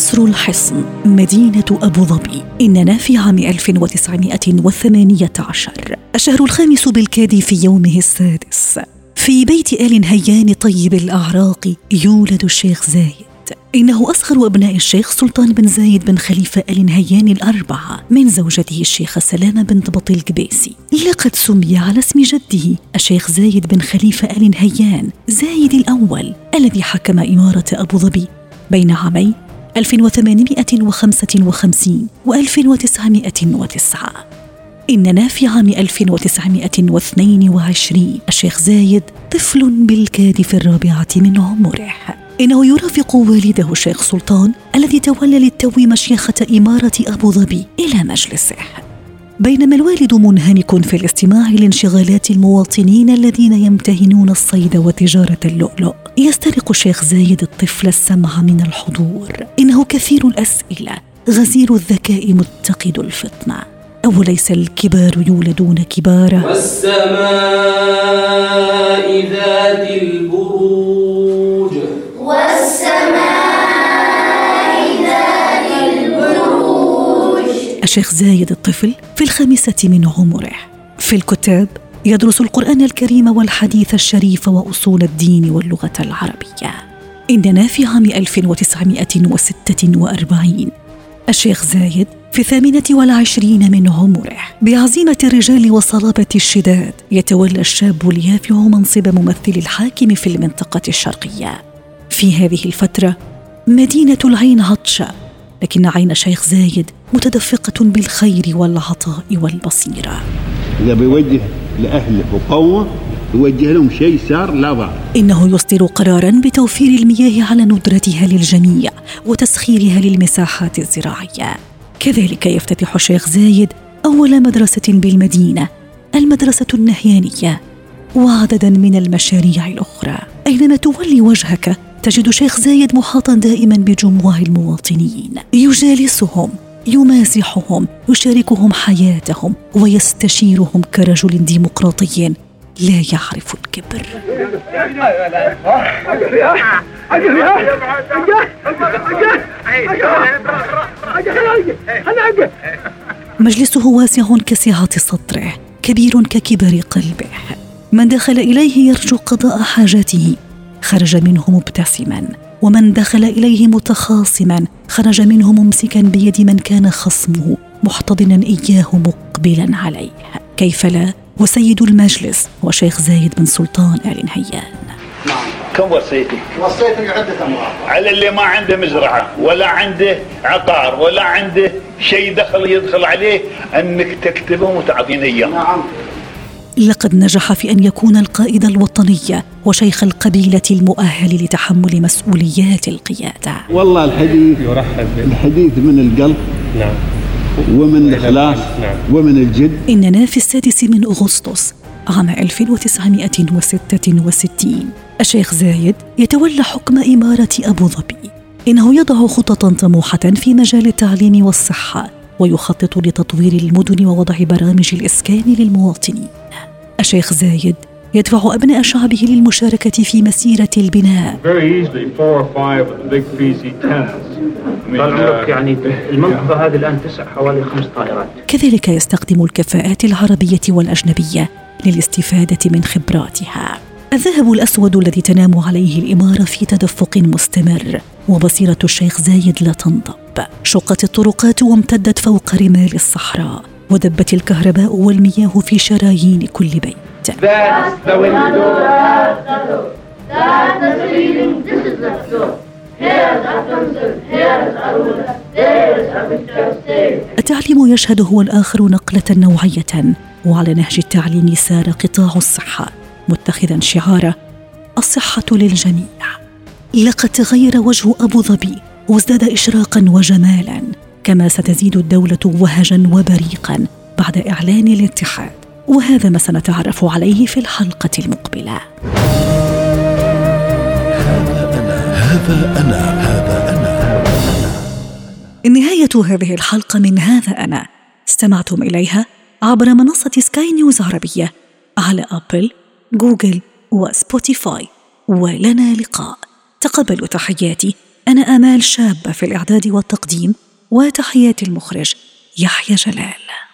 قصر الحصن مدينة أبو ظبي إننا في عام 1918 الشهر الخامس بالكاد في يومه السادس. في بيت آل هيان طيب الأعراق يولد الشيخ زايد. إنه أصغر أبناء الشيخ سلطان بن زايد بن خليفة آل نهيان الأربعة من زوجته الشيخة سلامة بنت بطي القبيسي. لقد سمي على اسم جده الشيخ زايد بن خليفة آل نهيان زايد الأول الذي حكم إمارة أبو ظبي بين عامي 1855 و 1909 إننا في عام 1922 الشيخ زايد طفل بالكاد في الرابعة من عمره. إنه يرافق والده الشيخ سلطان الذي تولى للتو مشيخة إمارة أبو ظبي إلى مجلسه. بينما الوالد منهمك في الاستماع لانشغالات المواطنين الذين يمتهنون الصيد وتجارة اللؤلؤ. يسترق الشيخ زايد الطفل السمع من الحضور. إنه كثير الأسئلة. غزير الذكاء متقد الفطنة. أوليس الكبار يولدون كبارا. والسماء ذات البروج الشيخ زايد الطفل في الخامسة من عمره في الكتاب يدرس القرآن الكريم والحديث الشريف وأصول الدين واللغة العربية. إننا في عام 1946 الشيخ زايد في الثامنة والعشرين من عمره بعزيمة الرجال وصلابة الشداد يتولى الشاب اليافع منصب ممثل الحاكم في المنطقة الشرقية. في هذه الفترة مدينة العين عطشة لكن عين شيخ زايد متدفقة بالخير والعطاء والبصيرة. إذا بيوجه لأهله وقومه يوجه لهم شيء صار لا ضار. إنه يصدر قرارا بتوفير المياه على ندرتها للجميع وتسخيرها للمساحات الزراعية. كذلك يفتتح الشيخ زايد أول مدرسة بالمدينة المدرسة النهيانية وعددا من المشاريع الأخرى. أينما تولي وجهك تجد شيخ زايد محاطا دائما بجموع المواطنين. يجالسهم يمازحهم يشاركهم حياتهم ويستشيرهم كرجل ديمقراطي لا يعرف الكبر. مجلسه واسع كسعة صدره كبير ككبر قلبه. من دخل إليه يرجو قضاء حاجاته خرج منه مبتسما. ومن دخل إليه متخاصما خرج منه ممسكا بيد من كان خصمه محتضنا إياه مقبلا عليه. كيف لا؟ وسيد المجلس هو شيخ زايد بن سلطان آل نهيان. كم وصيتي؟ وصيتك عدة أموال على اللي ما عنده مزرعة ولا عنده عقار ولا عنده شيء دخل يدخل عليه أنك تكتبهم وتعطيني إياه. نعم. لقد نجح في أن يكون القائد الوطني وشيخ القبيلة المؤهل لتحمل مسؤوليات القيادة. والله الحديث يرحب الحديث من القلب نعم. ومن الإخلاص نعم. ومن الجد. إننا في السادس من أغسطس عام 1966 الشيخ زايد يتولى حكم إمارة أبو ظبي. إنه يضع خططا طموحة في مجال التعليم والصحة ويخطط لتطوير المدن ووضع برامج الإسكان للمواطنين. الشيخ زايد يدفع أبناء شعبه للمشاركة في مسيرة البناء. Very easily four or five of the big PC-10s. I mean, طال عمرك uh, يعني المنطقة هذه الآن تسع حوالي خمس طائرات. كذلك يستخدم الكفاءات العربية والأجنبية للاستفادة من خبراتها. الذهب الأسود الذي تنام عليه الإمارة في تدفق مستمر وبصيرة الشيخ زايد لا تنضب. شقت الطرقات وامتدت فوق رمال الصحراء ودبت الكهرباء والمياه في شرايين كل بيت. التعليم يشهد هو الآخر نقلة نوعية وعلى نهج التعليم سار قطاع الصحة متخذا شعار الصحة للجميع. لقد تغير وجه أبو ظبي وازداد اشراقا وجمالا كما ستزيد الدولة وهجا وبريقا بعد إعلان الاتحاد وهذا ما سنتعرف عليه في الحلقة المقبلة. هذا أنا هذا أنا. نهاية هذه الحلقة من هذا أنا. استمعتم إليها عبر منصة سكاي نيوز عربية على أبل، جوجل وسبوتيفاي. ولنا لقاء. تقبلوا تحياتي. أنا آمال شابة في الإعداد والتقديم وتحيات المخرج يحيى جلال.